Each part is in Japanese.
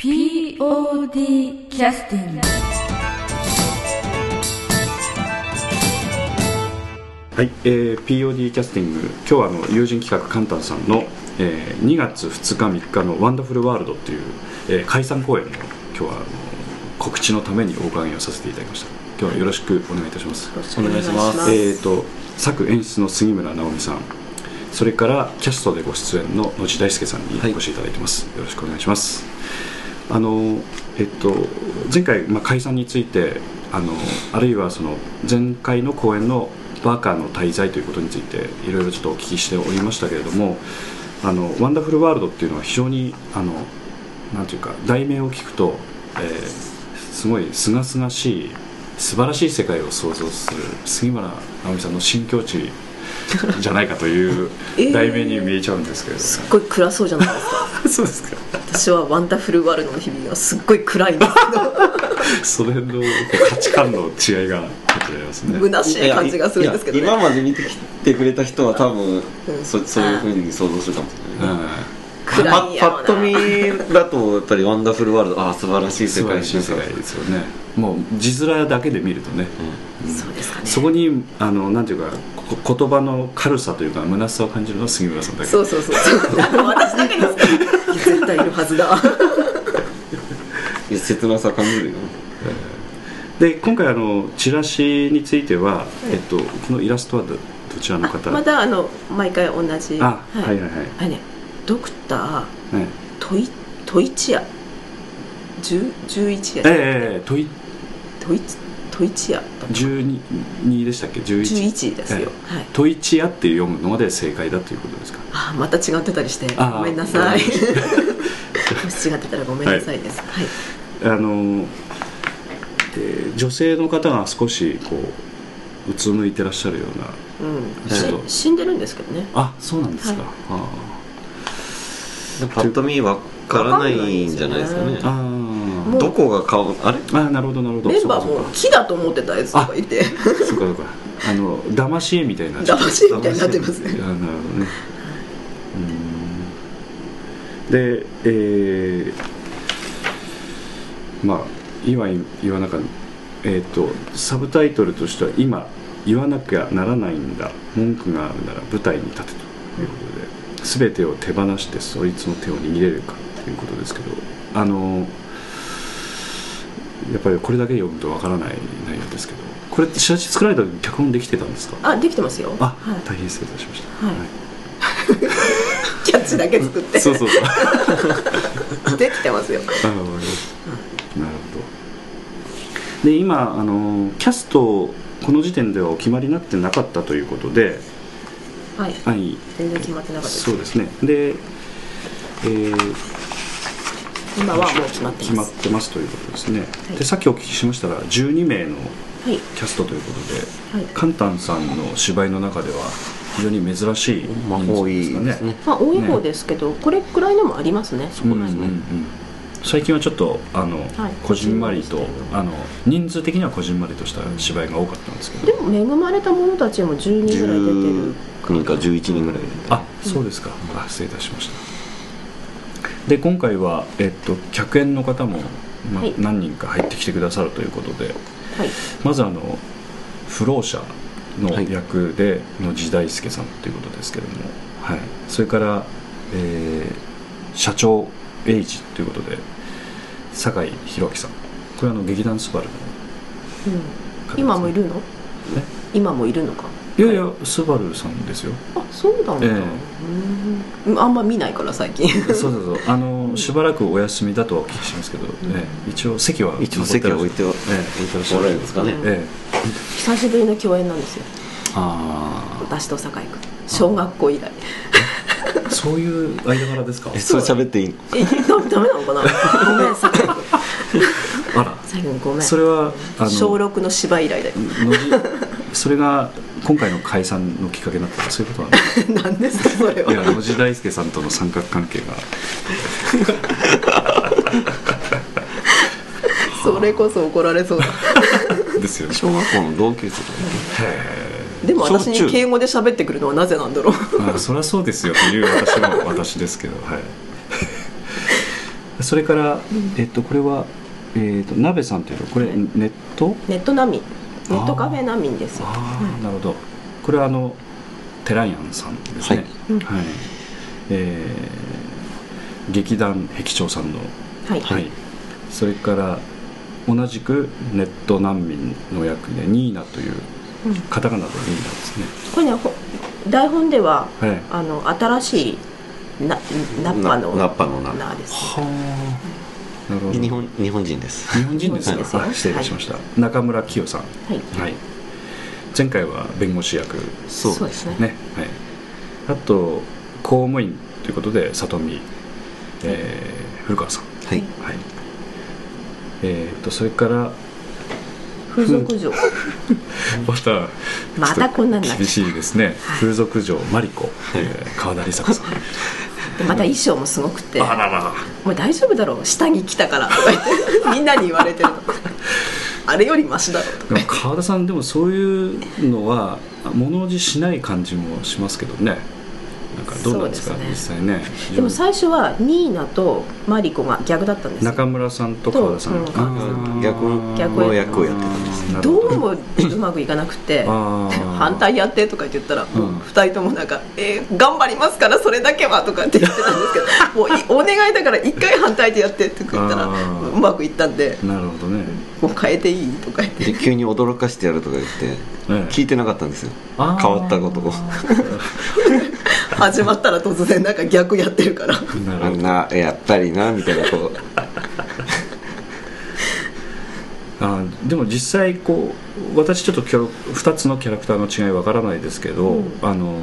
POD キャスティングはい、えー POD キャスティング今日はあの遊人企画 KAN-TAN さんの、えー2月2日3日の「ワンダフルワールド」っていう、えー解散公演の今日はあの告知のためにお伺いをさせていただきました。今日はよろしくお願いいたします。お願いします。えー、と作演出の杉村直美さん。それからキャストでご出演の野地大輔さんにはい。お越しいただいてます、よろしくお願いしますあのえっと前回、まあ、解散についてあのあるいはその前回の公演の「バーカーの滞在」ということについていろいろちょっとお聞きしておりましたけれども「あのワンダフルワールド」っていうのは非常にあのなんていうか題名を聞くと、えーすごい清々しい素晴らしい世界を想像する杉村直美さんの新境地 じゃないかというえー。題名に見えちゃうんですけれども、すっごい暗そうじゃないですか。そうですか。私は Wonderful World の日々はすっごい暗いんです それの価値観の違いがちょっとありますね。けど虚しい感じがするんですけどいやね今まで見てきてくれた人は多分、うん。そそういうふうに想像するかもしれない、うん。暗パいんやろな。パッと見だとやっぱり Wonderful World ああ素晴らしい世界らしい世界ですよね。もう字面だけで見るとね、そうですかね。そこにあのなんていうかこ言葉の軽さというか虚しさを感じるのは杉村さんだけ。そうそうそう。そ う私だけです。絶対いるはずだいや切なさ感じるよ。で今回あのチラシについては、えっと、このイラストはどどちらの方？またあの毎回同じ。あはい。はいはいあれねドクターはい。トイトイチア？十十一や。ええ問いトイトイチアだった12でしたっけ？11 11ですよ。えはい。トイチアって読むので正解だということですか？あまた違ってたりしてあごめんなさい。もし違ってたらごめんなさいです。はい。あので女性の方が少しこううつむいてらっしゃるようなうん。ちょっと。し死んでるんですけどね。あそうなんですか、はい。あパッと見わからないんじゃないですかね。ああもうどこが顔あれ？ああなるほどなるほど。メンバーも木だと思ってたやつとかいて。そうかそうか。そうかあの騙し絵みたいにな。っちゃう騙し絵みたいになってますね。あなるほどね。うん。でえー、まあ今言わなかえっ、とサブタイトルとしては今言わなきゃならないんだ。文句があるなら舞台に立てということで。全てを手放してそいつの手を握れるかということですけど。あのやっぱりこれだけ読むとわからない内容ですけどこれって写真作られた時脚本できてたんですか？あできてますよ。あ、はい。大変失礼いたしました。はい。キャッチだけ作って。そうそうそう。あ できてますよ。わかりました。なるほど。で今あのキャストこの時点ではお決まりになってなかったということで、はい。はい、全然決まってなかったです。そうですね。で、えー今はもう決まって決まっますてますということですね。はい。でさっきお聞きしましたら12名のはい。キャストということで、はい。カンタンさんの芝居の中では非常に珍しいまあ多いですね。まあ多い方ですけど、これくらいのもありますね。そこら辺うんうんうん。最近はちょっとあの、はい。こじんまりとあの人数的にはこじんまりとした芝居が多かったんですけど、でも恵まれた者たちも10人ぐらい出てる9人か11人ぐらいあそうですか、あ失礼いたしましたで今回は、えっと、客演の方も、まあはい。何人か入ってきてくださるということではい。まずあの不老者の役で野地大輔さんということですけども、はい、それから、えー社長栄一ということで酒井宏明さん。これはあの劇団スバルのうん。今もいるの？え？今もいるのか？い。やいやスバルさんですよ。あそうなんだ、えうん。あんま見ないから最近。そうそうそう。あのしばらくお休みだとはお聞きしますけど、ええ。一応席は一応席は置いてはええ置いてらっしゃおるんですかね、ええ。久しぶりの共演なんですよ。あ私と酒井君小学校以来。あそういう間柄ですか？えそれ喋っていいの？えダメなのかな？ごめん酒井君あら。酒井君ごめん。それは小6の芝居以来だよそれが今回の解散のきっかけになったそういうことはね何 ですかそれいやは野地大輔さんとの三角関係が。それこそ怒られそうだ。ですよね。小学校の同級生とかでも私に敬語で喋ってくるのはなぜなんだろう。まあそりゃそうですよという私も私ですけどはい。それから、えっとこれはえっと鍋さんというの？はこれはいネット？ネット難民ネットカフェ難民ですよ。ああなるほど。これはあのテライアンさんですね。うんはい、えー劇団壁長さんの。はい、はい、それから同じくネット難民の役でニーナといううん。カタカナでニーナですね。これねほ台本でははい。あの新しいなナッパのナッパのナナですはあ日本日本人です。日本人ですか？日本人ですよあ失礼しました、中村清さん。はい。はい。前回は弁護士役。そう。ですね。ね。はい。あと公務員ということで里見、えー古川さん。はい。はい。えー、とそれから風俗嬢。またまたこんなん厳しいですね、はい。風俗嬢マリコ、えー川田梨紗子さん。で また衣装もすごくて。あらら「もう大丈夫だろう？下着着たから」とか言ってみんなに言われてると。あれよりマシだろうとか。川田さんでもそういうのは物おじしない感じもしますけどねなんかどうなんですかそうです実際ね。でも最初はニーナとマリコが逆だったんですよ。中村さんと川田さん、と逆逆。の役をやってたんですどうもうまくいかなくて 反対やってとか言ったら、うん。もう2人ともなんか「えー頑張りますからそれだけは」とかって言ってたんですけど もういお願いだから1回反対でやってって言ったらうまくいったんでなるほどね、「もう変えていい?」とか言って。で急に驚かしてやるとか言ってええ。聞いてなかったんですよ。変わったことを 始まったら突然なんか逆やってるから。あんなやっぱりなみたいなこう。あーでも実際こう私ちょっとキャラ2つのキャラクターの違いわからないですけど、うん。あの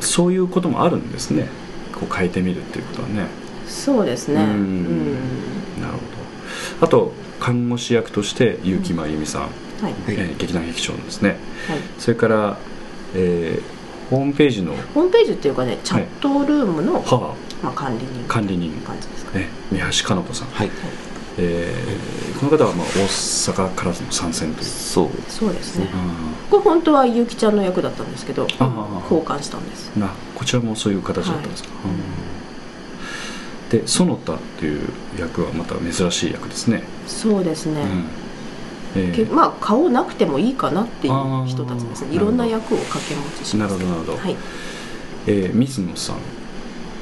そういうこともあるんですね。こう変えてみるっていうことはね。そうですね。ううん。んなるほど。あと看護師役として結城真由美さん、はい。えー劇団劇長のですね。はい。それから、えーホームページのホームページっていうかねチャットルームの、母まあ、管理人。管理人、感じですか。ねね、三橋かの子さん、はい。えーこの方はまあ大阪からの参戦という、そう。そうですね。あこれ本当はゆきちゃんの役だったんですけど交換したんです。ーなこちらもそういう形だったんですか、うん。で園田っていう役はまた珍しい役ですね、そうですね、うんえーけまあ顔なくてもいいかなっていう人たちですね。いろんな役を掛け持ちしなます。るほどなるほど、はい、えー水野さん。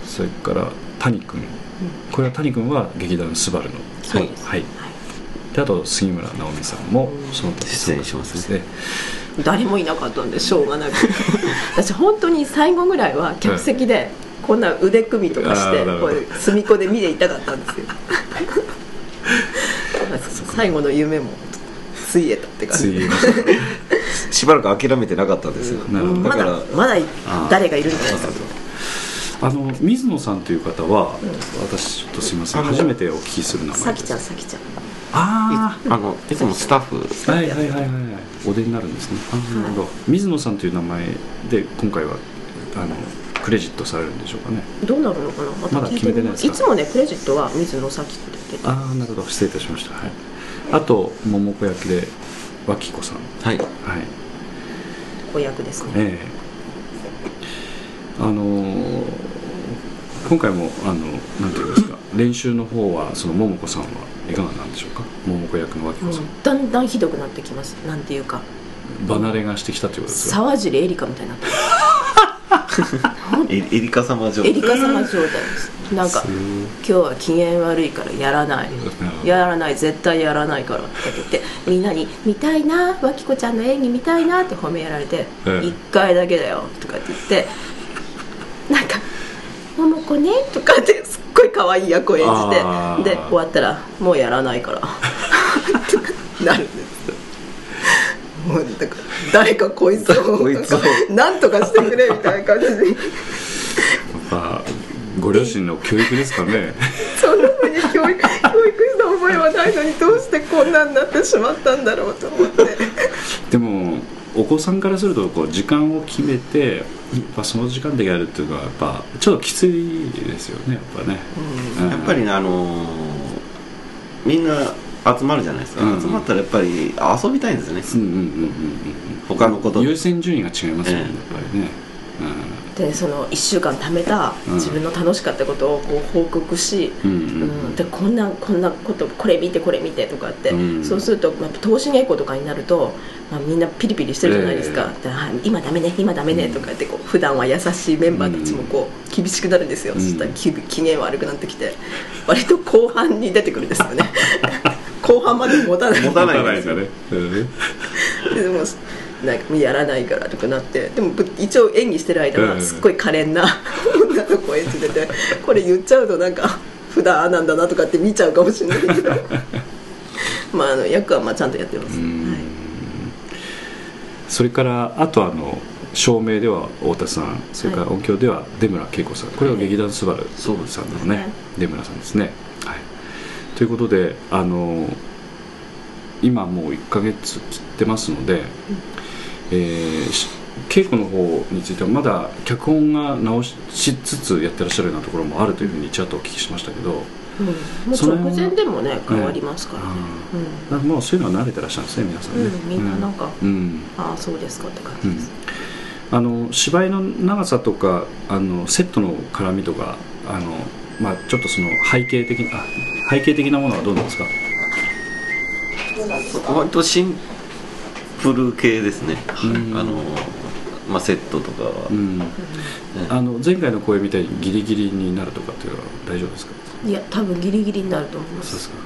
それから谷君これは谷君は劇団スバルの。そうです。はい。であと杉村直美さんもその他出演します。ね。誰もいなかったんでしょうがなく。私本当に最後ぐらいは客席でこんな腕組みとかしてこう隅っこで見ていたかったんですよ。最後の夢もついえたって感じ。しばらく諦めてなかったんですよ。なるほどまだだからまだ誰がいるんじゃないですか。あの水野さんという方は、私ちょっとすみません。初めてお聞きする名前さきちゃんさきちゃん。ああ。のいつもスタッフ。あはいはいはいはい。お出になるんですね。あなるほど。水野さんという名前で今回はあのクレジットされるんでしょうかね。どうなるのかな。ままだ決めてないですか？いつもねクレジットは水野咲って言ってて。ああなるほど。失礼いたしました。はいあと桃子焼きで脇子さん。はい。はい。子役ですね。ええ。あのー今回もあのなんていうんですか。練習の方はその桃子さんはいかがなんでしょうか。桃子役の脇子さん。だんだんひどくなってきます。なんていうか。離れがしてきたということですか。沢尻エリカみたいになってエ エリカ様状エリカ様状態です。なんか今日は機嫌悪いからやらないやらない絶対やらないからって言ってみんなに「見たいな脇子ちゃんの演技見たいな」って褒められて「ええ。1回だけだよ」とかって言ってなんか「桃子ね」とかってすっごい可愛い役を演じてで終わったら「もうやらないから」なるんですもうだから誰かこいつをこいつを。なんとかしてくれみたいな感じで。やっぱご両親の教育ですかね。そんなふうに教育教育覚えはないのにどうしてこんなになってしまったんだろうと思って。でもお子さんからするとこう時間を決めてやっぱその時間でやるっていうのはやっぱちょっときついですよねやっぱね、うん。やっぱりねあのーみんな集まるじゃないですか、うん。集まったらやっぱり遊びたいんですよね。うんうんうんうん他のこと。うん優先順位が違いますもんね、ええ。やっぱりねでその1週間貯めたうん。自分の楽しかったことをこう報告し、うんううん。ん。でこんなこんなことこれ見てこれ見てとかって、うん。そうすると、まあ、投資稽古とかになると、まあ、みんなピリピリしてるじゃないですか、えではい今ダメね今ダメねとか言ってこう普段は優しいメンバーたちもこう厳しくなるんですよ、うん。そしたら気機嫌悪くなってきて割と後半に出てくるんですよね。後半まで持たない持たないんですよね、うん。でもなんかやらないからとかなってでもぶ一応演技してる間うん。はすっごい可憐な 女の子を演じててこれ言っちゃうとなんか普段ああなんだなとかって見ちゃうかもしれないけど。まああの役はまあちゃんとやってます、うん。はい。それからあとあの照明では太田さん。それから音響では出村恵子さん。これは劇団スバルさんのねそうですね出村さんですね、はい、ということであの今もう1ヶ月切ってますので、えーし稽古の方についてはまだ脚本が直しつつやってらっしゃるようなところもあるというふうにちらっとお聞きしましたけど、うん、もうその直前でもね変わりますから。ね、あなんうそういうのは慣れてらっしゃるんですね皆さんね、うん。うんみんななんかうん。ああそうですかって感じです、あの芝居の長さとかあのセットの絡みとかあの、まあ、ちょっとその背景的なあ背景的なものはどうなんですか？割とシンプル系ですね、うん。あのまあ、セットとかは、うん。あの前回の声みたいにギリギリになるとかっていうのは大丈夫ですか？いや多分ギリギリになると思いまそうですすか。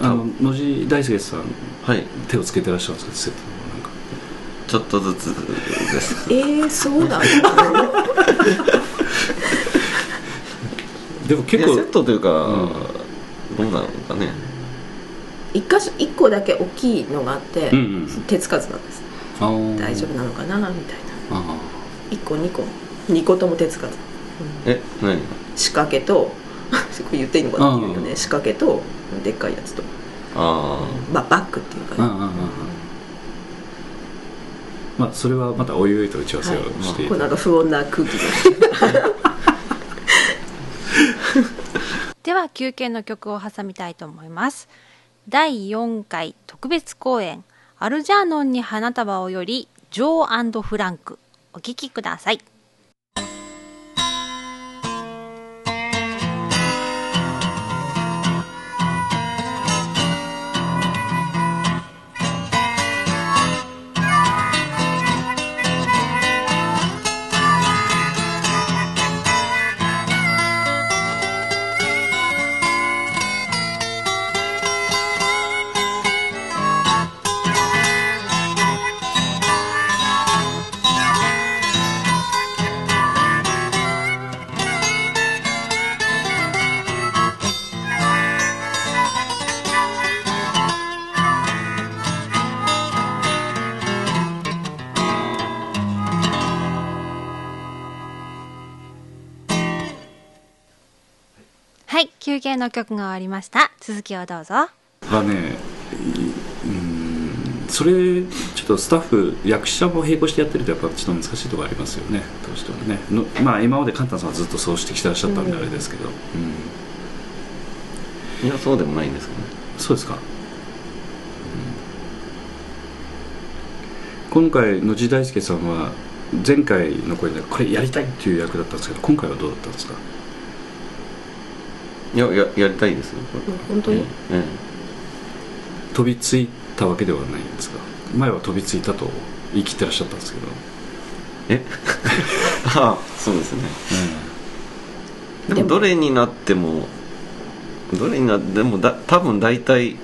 うん。あの野地大輔さんはい。手をつけてらっしゃるんですかセットのなんか。ちょっとずつです。えー、そうなんだ。でも結構いやセットというか、ん。どうなのかね一箇所一個だけ大きいのがあって、うんうん手つかずなんです。大丈夫なのかなみたいな。あ1個2個。2個とも手つかず。え何仕掛けと これ言っていいのかなうん言うよね。仕掛けとでっかいやつと、あまあ、バッグっていうかね、まあそれはまたおいおいと打ち合わせをはい。していこれなんか不穏な空気で。では休憩の曲を挟みたいと思います第4回特別公演アルジャーノンに花束をよりジョーフランク。お聴きください。い休憩の曲が終わりました。続きをどうぞ。がねいうんそれちょっとスタッフ役者も並行してやってるとやっぱちょっと難しいところありますよね。どうしてもね。のまあ今までカンタンさんはずっとそうしてきてらっしゃったんであれですけど、うん。あいやそうでもないんですけどね。そうですか、今回野地大輔さんは前回の声でこれやりたいっていう役だったんですけど今回はどうだったんですか？いやややりたいですよ。本当に、え飛びついたわけではないんですか？前は飛びついたと言い切ってらっしゃったんですけど、え？え ああそうですね。ででもも。どれになってもどれになってもだ多分大体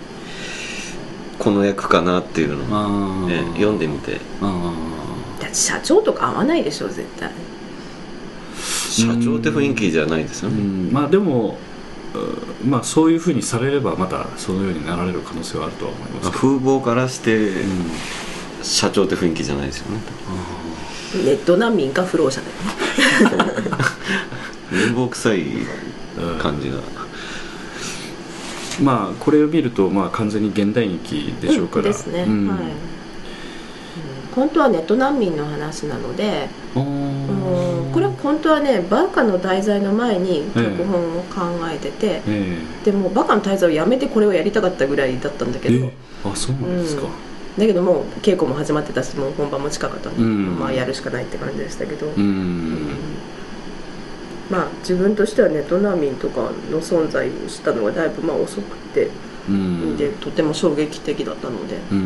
この役かなっていうのを、ええ読んでみて。あだって社長とか合わないでしょ絶対。社長って雰囲気じゃないですーうよね、ん。まあでもうまあそういうふうにされればまたそのようになられる可能性はあるとは思います風貌からしてうん。社長って雰囲気じゃないですよね。ネット難民か不老者だよね。貧乏臭い感じが、まあこれを見るとまあ完全に現代劇でしょうから、ですね、うん。はい、うん本当はネット難民の話なので、これは本当はねバカの題材の前にええ。脚本を考えてて、えでもバカの題材をやめてこれをやりたかったぐらいだったんだけど。ええ。あそうなんですか、だけどもう稽古も始まってたしもう本番も近かったんで、うん。まあやるしかないって感じでしたけど、うん。まあ自分としてはネット難民とかの存在を知ったのがだいぶまあ遅くて、うん。でとても衝撃的だったので、うん。うん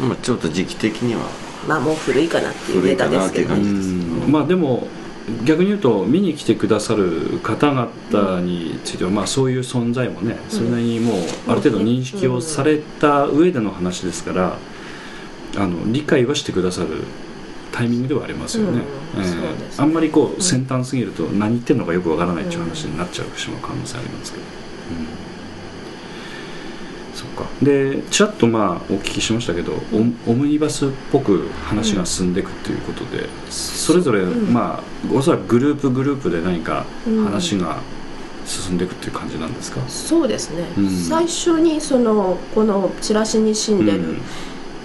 まあちょっと時期的には。まあもう古いかなっていうネタですけど。まあでも逆に言うと見に来てくださる方々については、まあ、そういう存在もねそれなりにもうある程度認識をされた上での話ですからあの理解はしてくださるタイミングではありますよね,、うん。ええ。そうですあんまりこう先端すぎると何言ってるのかよくわからないっていう話になっちゃうしまう可能性ありますけど、うんか。でちらっとまあお聞きしましたけど、オオムニバスっぽく話が進んでいくっていうことで、それぞれ、ん。まあおそらくグループグループで何かうん。話が進んでいくっていう感じなんですか、そうですね、うん。最初にそのこのチラシに死んでる、うん。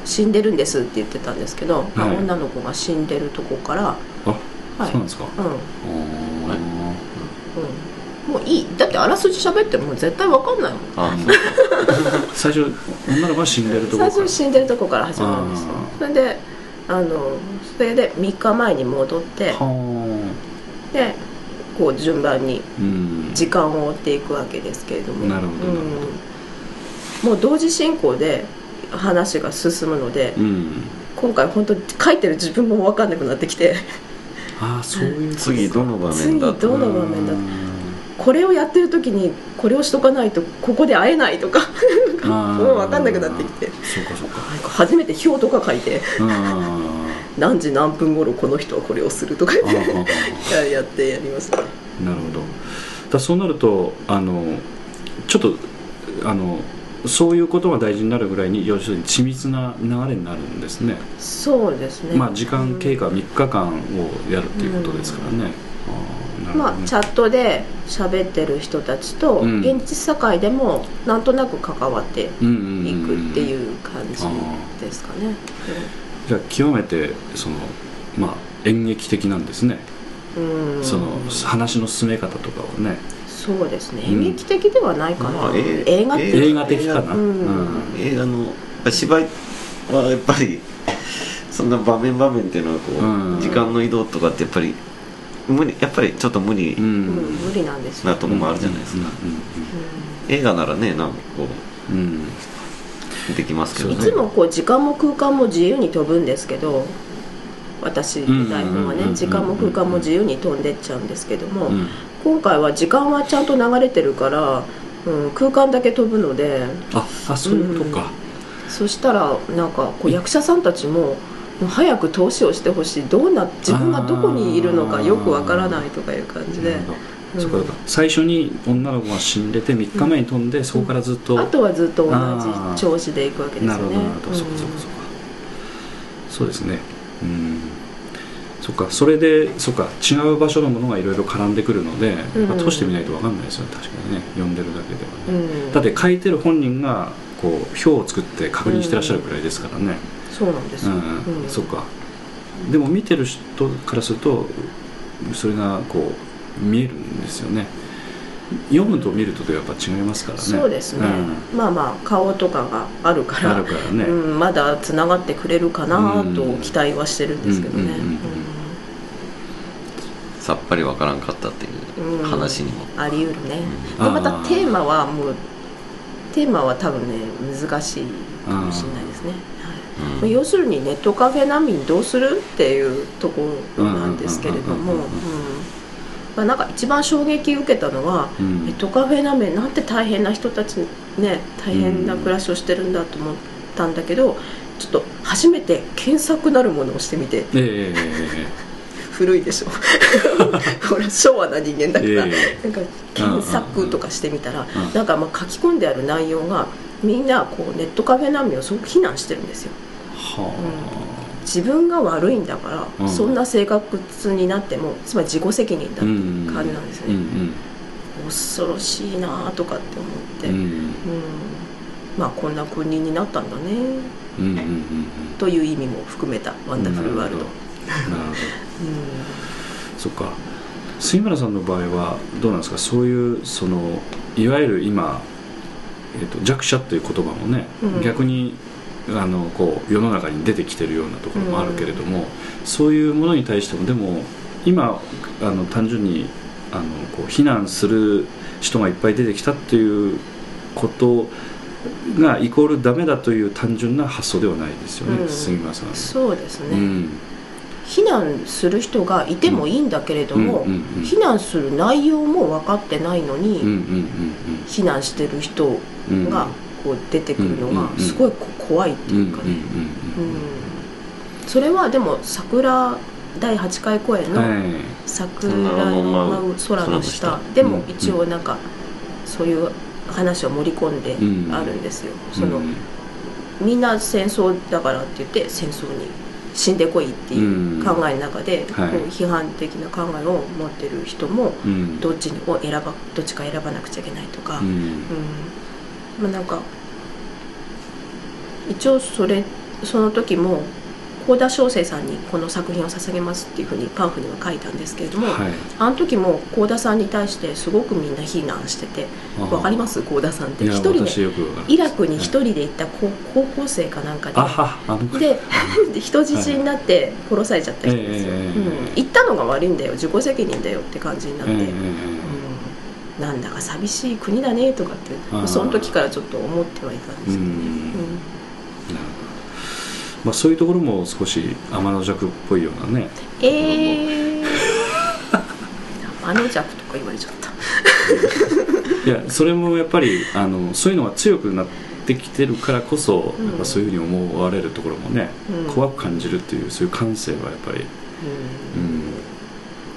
死んでるんですって言ってたんですけど、まあはい。女の子が死んでるとこから、あ、はいそうなんですか、うん、もういい。だってあらすじ喋っても絶対わかんないもん。最初女の子が死んでるところか。ら最初死んでるとこから始まるんですよ。あそれであのそれで3日前に戻ってはでこう順番に時間を追っていくわけですけれども。なるほどうん。もう同時進行で話が進むので、うん。今回本当に書いてる自分も分かんなくなってきて。ああそういう次どの場面だ次どの場面だうんこれをやってる時にこれをしとかないとここで会えないとか。もう分かんなくなってきて。そうかそうか。初めて表とか書いて。あ何時何分頃この人はこれをするとか。ややってやりますね。ーなるほど。だそうなるとあのちょっとあのそういうことが大事になるぐらいに要するに緻密な流れになるんですね。そうですね。まあ時間経過3日間をやるっていうことですからね、あー。なるほどねまあチャットで喋ってる人たちとうん。現実社会でもなんとなく関わっていくうんうんうん。っていう感じですかね。じゃあ極めてそのまあ演劇的なんですね、うん。その話の進め方とかをね。そうですね。うん。演劇的ではないかな、まあえ映画って映画的かな、うん。映画の芝居はやっぱりそんな場面場面っていうのはこう、うん。時間の移動とかってやっぱり無理やっぱりちょっと無理うん。うん無理なんですよ。なとこもあるじゃないですか、う映画ならねなんかこんうんうん。うできますけどね。いつもこう時間も空間も自由に飛ぶんですけど私ん台本はうん。うんうんうん。ね時間も空間も自由に飛んでっちゃうんですけども、うん。今回は時間はちゃんと流れてるから、うん、空間だけ飛ぶのでああそういうことか、そしたらなんかこう役者さんたちももう早く投資をしてほしい。どうな自分がどこにいるのかよくわからないとかいう感じで。うん。そこだ最初に女の子が死んでて3日目に飛んで、そこからずっと、あとはずっと同じ調子でいくわけですよね。なるほど。なるほど、うんそっかそっかそっか。そうですね。うん。そっか。それでそっか。違う場所のものがいろいろ絡んでくるので、うん。まあ、通してみないと分かんないですよね。確かにね。読んでるだけではね、うん。だって書いてる本人がこう表を作って確認してらっしゃるくらいですからね、そうなんですよ、うんうん。そっか。でも見てる人からするとそれがこう見えるんですよね。読むと見るとでやっぱ違いますからね。そうですね、まあまあ顔とかがあるからあるからね。うん、まだつながってくれるかなとうん。期待はしてるんですけどね、うんうんうんうん。さっぱりわからんかったっていう話にも、うんあり得るね、うん。でまたテーマはもうテーマは多分ね難しいかもしれないですね、はいうん。要するにネットカフェ難民どうするっていうところなんですけれどもまあなんか一番衝撃受けたのは、うん。ネットカフェ難民なんて大変な人たちね大変な暮らしをしてるんだと思ったんだけどちょっと初めて検索なるものをしてみて。ええ 古いでしょ。ほら昭和な人間だから、えなんか検索とかしてみたら、うん。なんかまあ書き込んである内容がみんなこうネットカフェ難民をすごく非難してるんですよは自分が悪いんだから、うん。そんな生活になってもつまり自己責任だっていう感じなんですね、うん。恐ろしいなとかって思って、うん。ううん。んまあこんな国になったんだね。うんうんうんうん。という意味も含めたワンダフルワールド、なるほど。そっか。杉村さんの場合はどうなんですか？そういうそのいわゆる今えー、と弱者っていう言葉もね、うん。逆にあのこう世の中に出てきてるようなところもあるけれども、そういうものに対してもでも今あの単純にあのこう非難する人がいっぱい出てきたっていうことがイコールダメだという単純な発想ではないですよね、うん。杉村さん。そうですね、うん。非難する人がいてもいいんだけれども、うんうんうん非難する内容も分かってないのに、うんうん非難してる人うんうん。がこう出てくるのがすごい怖いっていうかね、うんそれはでも桜第8回公演の桜の舞う空の下。でも一応なんかそういう話を盛り込んであるんですよ、そのうんみんな戦争だからって言って戦争に死んでこいっていう考えの中で、はい。こう批判的な考えを持ってる人もうん。どっちを選ばどっちか選ばなくちゃいけないとか、うん。うんまあ、なんか一応それその時も幸田翔生さんにこの作品を捧げますっていうふうにパンフには書いたんですけれども、はい。あの時も幸田さんに対してすごくみんな非難しててあー。わかります？幸田さんって。一人でイラクに一人で行った高高校生かなんかで。でで 人質になって殺されちゃった人ですよ、ええうん、行ったのが悪いんだよ。自己責任だよって感じになって、えええうん、なんだか寂しい国だねとかってその時からちょっと思ってはいたんですけどね、うん。うん。えなるほど。まあそういうところも少し天の弱っぽいようなね。えー、あの弱とか言われちゃった。いやそれもやっぱりあのそういうのが強くなってきてるからこそ、うん。やっぱそういうふうに思われるところもね、うん。怖く感じるっていうそういう感性はやっぱり、ううん、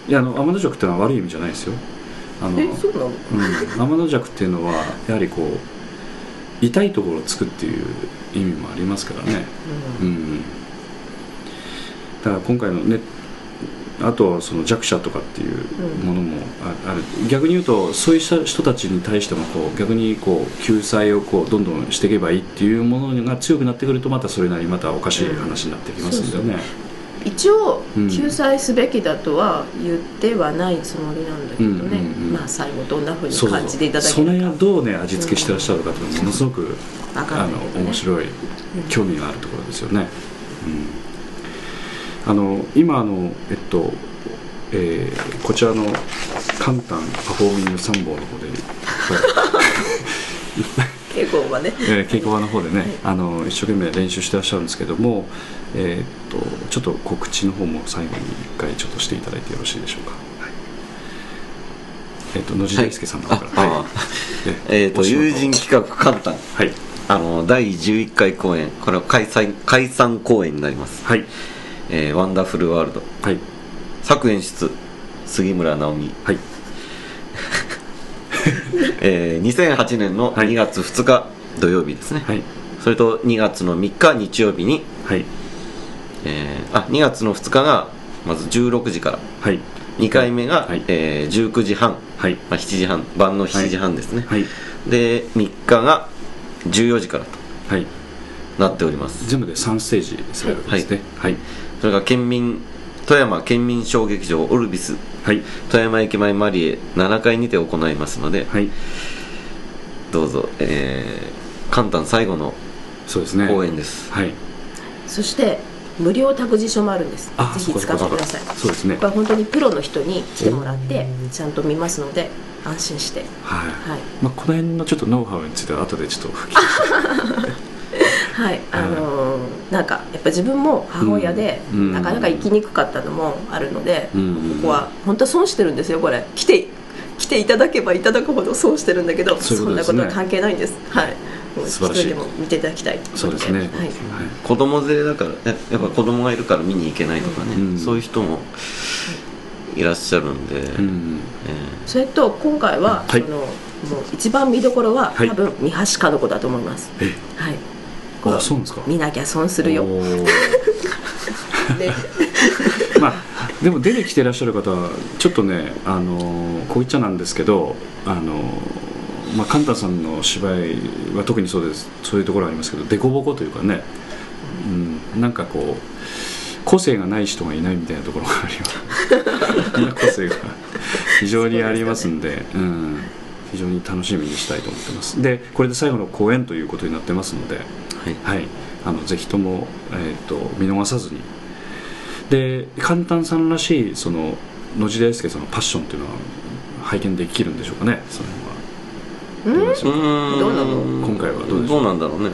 いやあの天の弱っていうのは悪い意味じゃないですよあのうん、天の弱っていうのはやはりこう痛いところをつくっていう意味もありますからね、うん、だから今回のねあとはその弱者とかっていうものもあある。逆に言うとそういう人たちに対してもこう逆にこう救済をこうどんどんしていけばいいっていうものが強くなってくるとまたそれなりにまたおかしい話になってきますんでね、一応うん救済すべきだとは言ってはないつもりなんだけどね、うんうんうんまあ最後どんなふうに感じていただそけるか。れをどうね味付けしてらっしゃるかというのはものすごくわかあの面白い興味があるところですよね、うん、あの今あのえっと、えーこちらのカンタンパフォーミング3本の方で、稽古はね。えー稽古場の方でね、あの一生懸命練習してらっしゃるんですけども、えーっとちょっと告知の方も最後に一回ちょっとしていただいてよろしいでしょうか、はい。えーっと野地大輔さんの方から、ああええっ、と友人企画簡単。はい。あの第11回公演。これは解散解散公演になります、はい。えーワンダフルワールド。はい。作演出杉村直美、はい えー2008年のはい。2月2日土曜日ですね、はい。それと2月の3日日曜日に、はい。えーあ2月の2日がまず16時から。はい。2回目が、はい。えー19時半、はい。まあ、7時半晩の7時半ですね、はい。で3日が14時からとはい。なっております。全部で3ステージですね。はい。それが県民富山県民小劇場オルビスはい。富山駅前マリエ7階にて行いますので、はい。どうぞえー、簡単最後のそうですね。公演です、はい。そして無料託児所もあるんです。あぜひ使ってください。そうですね。これは本当にプロの人に来てもらってちゃんと見ますので安心して。はい、はい。まあ、この辺のちょっとノウハウについては後でちょっと聞き はいあのーなんかやっぱ自分も母親で、うんうん。なかなか生きにくかったのもあるので、うんここは本当は損してるんですよこれ。来て来ていただけばいただくほど損してるんだけどね。んなことは関係ないんです。はい。もう一素晴らしい。人でも見ていただきたいそうですね、はい。子供連れだからややっぱ子供がいるから見に行けないとかね、うん。そういう人もいらっしゃるんで、うん。え。それと今回は、はい。そのもう一番見どころは、はい。多分三橋かの子だと思います。え？はい見なきゃ損するよ、まあでも出てきていらっしゃる方はちょっとねあのーこう言っちゃなんですけどあのーまあカンタさんの芝居は特にそうです。そういうところありますけど凸凹というかね、うん、なんかこう個性がない人がいないみたいなところがあります個性が非常にありますんでうん。非常に楽しみにしたいと思ってます。でこれで最後の公演ということになってますので、はい。はい、あのぜひとも、えー、と見逃さずに。で簡単さんらしいその野地大輔さんのパッションっていうのは拝見できるんでしょうかね？その辺は。どうんどうなの？今回はどうでしょう？どうなんだろうね。う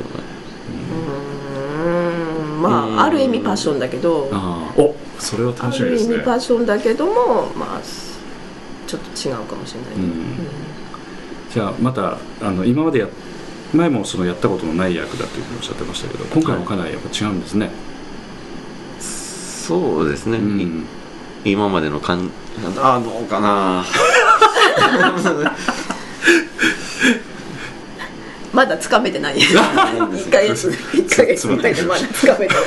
ーん。まうん。あある意味パッションだけど。ああ。おそれはあ楽しみですね。る意味パッションだけどもまあちょっと違うかもしれない、じゃあまたあの今までや前もそのやったことのない役だというふうにおっしゃってましたけど今回もかなりやっぱ違うんですね、そうですね、うん。い今までの感ああどうかな。まだつかめてない。ないんです1ヶ月ぐらい。でまだつかめてない。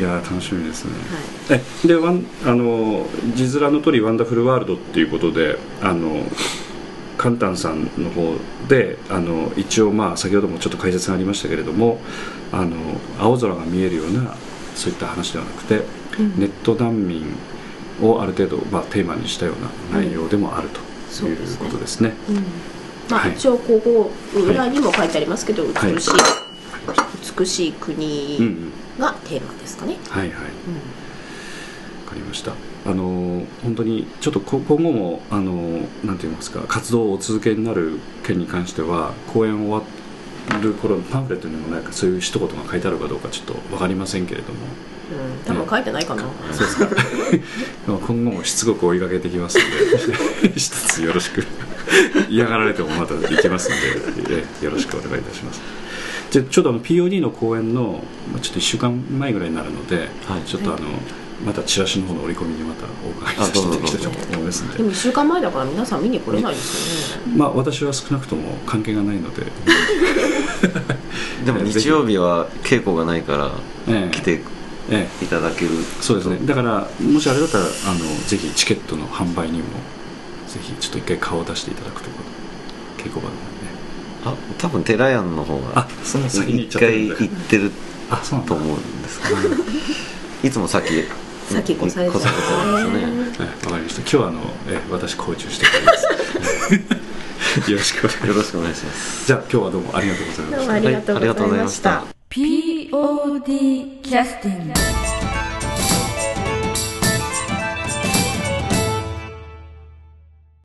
いやー楽しみですね、えでワンあの字面の通り「ワンダフルワールド」っていうことであのカンタンさんの方であの一応まあ先ほどもちょっと解説がありましたけれどもあの青空が見えるようなそういった話ではなくて、ネット難民をある程度、まあ、テーマにしたような内容でもあるというそうですね。ことですね。うん。まあ、はい。一応ここ裏にも書いてありますけど、はい。美しい、美しい国うんうん。がテーマですかね、はいはい、わかりましたあの本当にちょっとこ今後もあのなんて言いますか活動をお続けになる件に関しては公演終わる頃のパンフレットにもなんかそういう一言が書いてあるかどうかちょっと分かりませんけれども。うん、多分書いてないかな、そうですか。今後もしつこく追いかけてきますので 一つよろしく。嫌がられてもまた行きますのでえよろしくお願いいたします。じゃあちょっとあの POD の公演のまあちょっと1週間前ぐらいになるので、はい。ちょっとあのまたチラシの方の折り込みにまたお伺いさせていただきたいと思いますので。でも1週間前だから皆さん見に来れないですよね、まあ私は少なくとも関係がないので、でも 日曜日は稽古がないからええ。来てええ。いただける。そうですね。だからもしあれだったらあのぜひチケットの販売にもぜひちょっと一回顔を出していただくということ稽古場の方にね。あ多分寺屋の方があその先に行っちゃってるんだ一回行ってるあそうなんだ。と思うんですけど。いつも先されて越されてますね。はいわかりました。今日はあのえ私コーチをしてくれます。よろしくお願いします。よろしくお願いします。じゃあ今日はどうもありがとうございました。どうもありがとうございました、はい。ありがとうござい。ました POD キャスティング